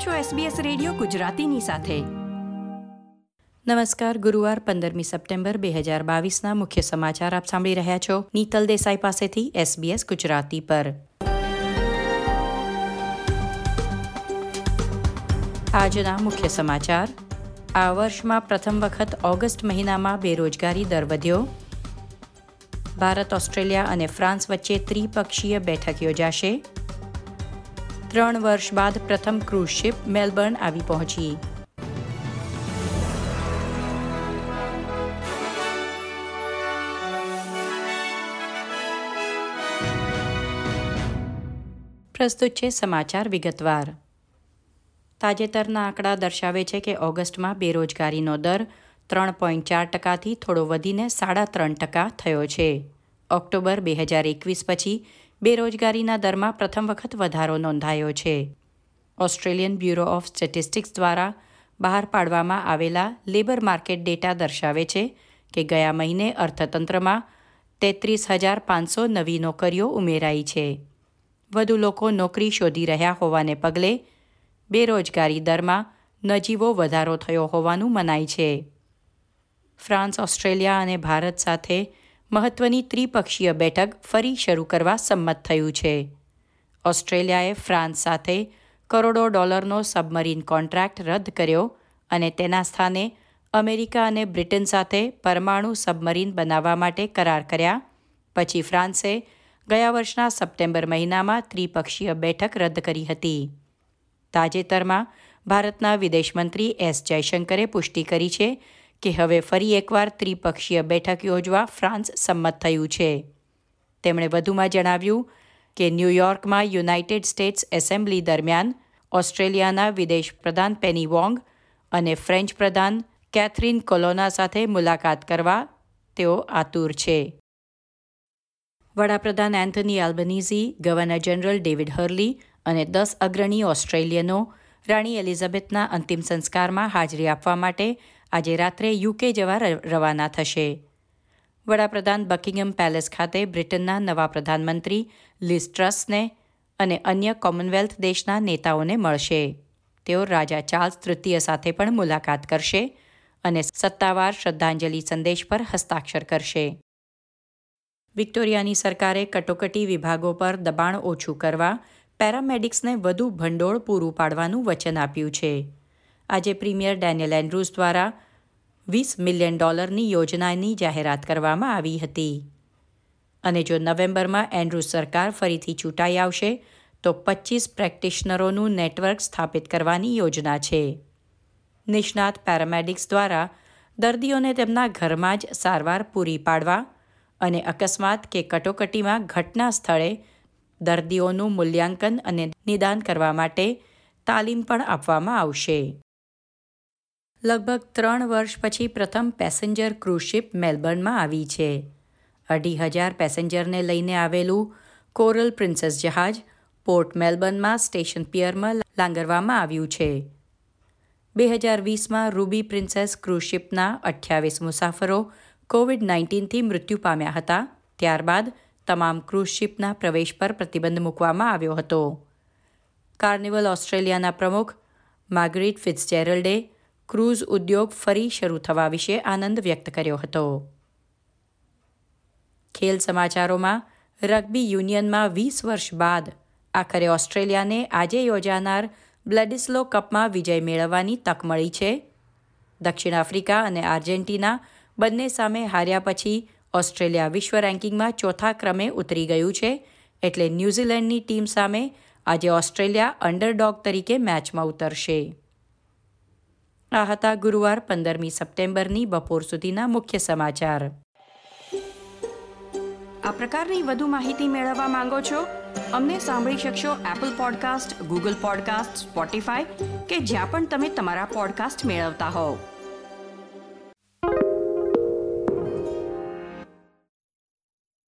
આપ છો SBS radio ગુજરાતીની સાથે. નમસ્કાર, ગુરુવાર પંદરમી સપ્ટેમ્બર બે હજાર બાવીસના મુખ્ય સમાચાર આપ સાંભળી રહ્યા છો. નીતલ દેસાઈ પાસેથી SBS ગુજરાતી પર. આજના મુખ્ય સમાચાર. આ વર્ષમાં પ્રથમ વખત ઓગસ્ટ મહિનામાં બેરોજગારી દર વધ્યો. ભારત, ઓસ્ટ્રેલિયા અને ફ્રાન્સ વચ્ચે ત્રિપક્ષીય બેઠક યોજાશે. ત્રણ વર્ષ બાદ પ્રથમ ક્રૂઝ શિપ મેલબર્ન આવી પહોંચી. પ્રસ્તુત છે સમાચાર વિગતવાર. તાજેતરના આંકડા દર્શાવે છે કે ઓગસ્ટમાં બેરોજગારીનો દર ત્રણ પોઈન્ટ ચાર ટકાથી થોડો વધીને સાડા ત્રણ ટકા થયો છે. ઓક્ટોબર બે હજાર એકવીસ પછી બેરોજગારીના દરમાં પ્રથમ વખત વધારો નોંધાયો છે. ઓસ્ટ્રેલિયન બ્યુરો ઓફ સ્ટેટિસ્ટિક્સ દ્વારા બહાર પાડવામાં આવેલા લેબર માર્કેટ ડેટા દર્શાવે છે કે ગયા મહિને અર્થતંત્રમાં તેત્રીસ હજાર પાંચસો નવી નોકરીઓ ઉમેરાઈ છે. વધુ લોકો નોકરી શોધી રહ્યા હોવાને પગલે બેરોજગારી દરમાં નજીવો વધારો થયો હોવાનું મનાય છે. ફ્રાન્સ, ઓસ્ટ્રેલિયા અને ભારત સાથે મહત્વની ત્રિપક્ષીય બેઠક ફરી શરૂ કરવા સંમત થયું છે. ઓસ્ટ્રેલિયાએ ફ્રાન્સ સાથે કરોડો ડોલરનો સબમરીન કોન્ટ્રાક્ટ રદ કર્યો અને તેના સ્થાને અમેરિકા અને બ્રિટન સાથે પરમાણુ સબમરીન બનાવવા માટે કરાર કર્યા. પછી ફ્રાન્સે ગયા વર્ષના સપ્ટેમ્બર મહિનામાં ત્રિપક્ષીય બેઠક રદ કરી હતી. તાજેતરમાં ભારતના વિદેશમંત્રી એસ જયશંકરે પુષ્ટિ કરી છે કે હવે ફરી એકવાર ત્રિપક્ષીય બેઠક યોજવા ફ્રાન્સ સંમત થયું છે. તેમણે વધુમાં જણાવ્યું કે ન્યૂયોર્કમાં યુનાઇટેડ સ્ટેટ્સ એસેમ્બલી દરમિયાન ઓસ્ટ્રેલિયાના વિદેશ પ્રધાન પેની વોંગ અને ફ્રેન્ચ પ્રધાન કેથરીન કોલોના સાથે મુલાકાત કરવા તેઓ આતુર છે. વડાપ્રધાન Anthony Albanese, governor general David Hurley અને દસ અગ્રણી ઓસ્ટ્રેલિયનો રાણી એલિઝાબેથના અંતિમ સંસ્કારમાં હાજરી આપવા માટે આજે રાત્રે યુકે જવા રવાના થશે. વડાપ્રધાન બકિંગમ પેલેસ ખાતે બ્રિટનના નવા પ્રધાનમંત્રી લિસ ટ્રસને અને અન્ય કોમનવેલ્થ દેશના નેતાઓને મળશે. તેઓ રાજા ચાર્લ્સ તૃતીય સાથે પણ મુલાકાત કરશે અને સત્તાવાર શ્રદ્ધાંજલિ સંદેશ પર હસ્તાક્ષર કરશે. વિક્ટોરિયાની સરકારે કટોકટી વિભાગો પર દબાણ ઓછું કરવા પેરામેડિક્સને વધુ ભંડોળ પૂરું પાડવાનું વચન આપ્યું છે. આજે પ્રીમિયર ડેનિયલ એન્ડ્રુઝ દ્વારા વીસ મિલિયન ડોલરની યોજનાની જાહેરાત કરવામાં આવી હતી. અને જો નવેમ્બરમાં એન્ડ્રુઝ સરકાર ફરીથી ચૂંટાઈ આવશે, તો પચીસ પ્રેક્ટિશનરોનું નેટવર્ક સ્થાપિત કરવાની યોજના છે. નિષ્ણાત પેરામેડિક્સ દ્વારા દર્દીઓને તેમના ઘરમાં જ સારવાર પૂરી પાડવા અને અકસ્માત કે કટોકટીમાં ઘટના સ્થળે દર્દીઓનું મૂલ્યાંકન અને નિદાન કરવા માટે તાલીમ પણ આપવામાં આવશે. લગભગ ત્રણ વર્ષ પછી પ્રથમ પેસેન્જર ક્રૂઝ મેલબર્નમાં આવી છે. અઢી હજાર પેસેન્જરને લઈને આવેલું કોરલ પ્રિન્સેસ જહાજ પોર્ટ મેલબર્નમાં સ્ટેશન પિયરમાં લાંગરવામાં આવ્યું છે. બે હજાર વીસમાં રૂબી પ્રિન્સેસ ક્રૂઝ શિપના અઠ્યાવીસ મુસાફરો કોવિડ નાઇન્ટીનથી મૃત્યુ પામ્યા હતા. ત્યારબાદ તમામ ક્રૂઝ શિપના પ્રવેશ પર પ્રતિબંધ મૂકવામાં આવ્યો હતો. કાર્નિવલ ઓસ્ટ્રેલિયાના પ્રમુખ માર્ગરીટ ફિટ્સજેરલ્ડે ક્રૂઝ ઉદ્યોગ ફરી શરૂ થવા વિશે આનંદ વ્યક્ત કર્યો હતો. ખેલ સમાચારોમાં રગ્બી યુનિયનમાં વીસ વર્ષ બાદ આખરે ઓસ્ટ્રેલિયાને આજે યોજાનાર બ્લેડિસ્લો કપમાં વિજય મેળવવાની તક મળી છે. દક્ષિણ આફ્રિકા અને આર્જેન્ટિના બંને સામે હાર્યા પછી ઓસ્ટ્રેલિયા વિશ્વ રેન્કિંગમાં ચોથા ક્રમે ઉતરી ગયું છે, એટલે ન્યૂઝીલેન્ડની ટીમ સામે આજે ઓસ્ટ્રેલિયા અંડરડોગ તરીકે મેચમાં ઉતરશે. આ હતા ગુરુવાર પંદરમી સપ્ટેમ્બરની બપોર સુધીના મુખ્ય સમાચાર. આ પ્રકારની વધુ માહિતી મેળવવા માંગો છો? અમને સાંભળી શકશો Apple podcast Google podcast Spotify કે જ્યાં પણ તમે તમારા પોડકાસ્ટ મેળવતા હોવ.